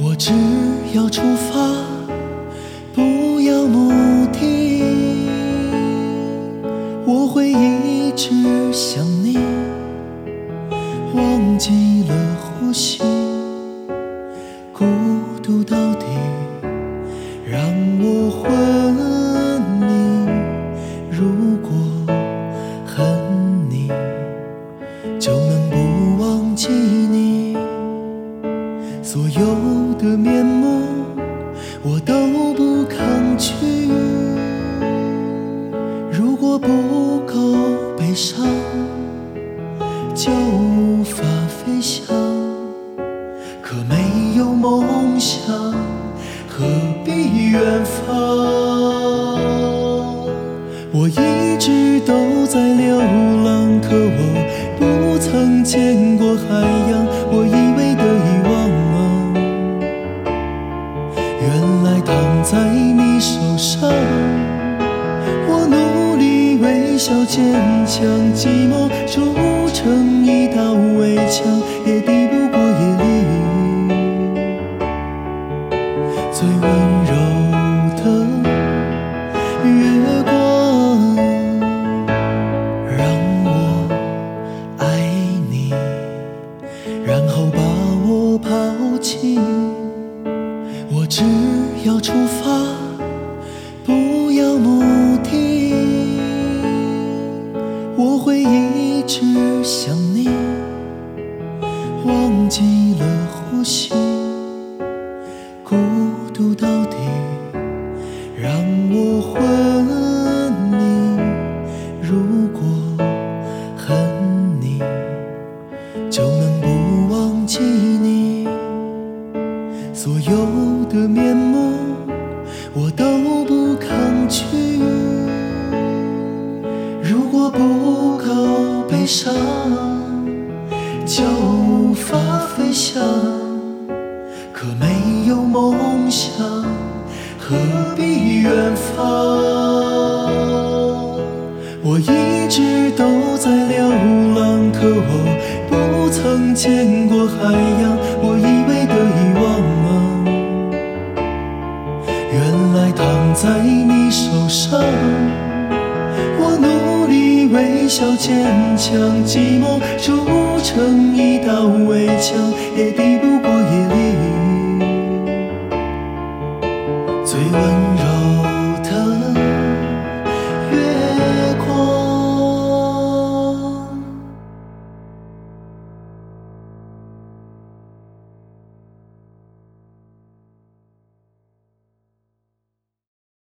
我只要出发不要目的。我会一直想你忘记所有的面目我都不抗拒。如果不够悲伤，就无法飞翔。可没有梦想，何必远方？我一直都在流浪，可我不曾见过海洋。微笑坚强，寂寞筑成一道围墙，也抵不过夜里最温柔的月光。让我爱你，然后把我抛弃。我只要出发。会一直想你，忘记了呼吸，孤独到底让我昏迷。如果恨你，就能不忘记你，所有的面目。我都不够悲伤，就无法飞翔。可没有梦想，何必远方？我一直都在流浪，可我不曾见过海洋。我以为的遗忘。原来躺在你手上，我努微笑坚强寂寞筑成一道围墙也敌不过夜里。最温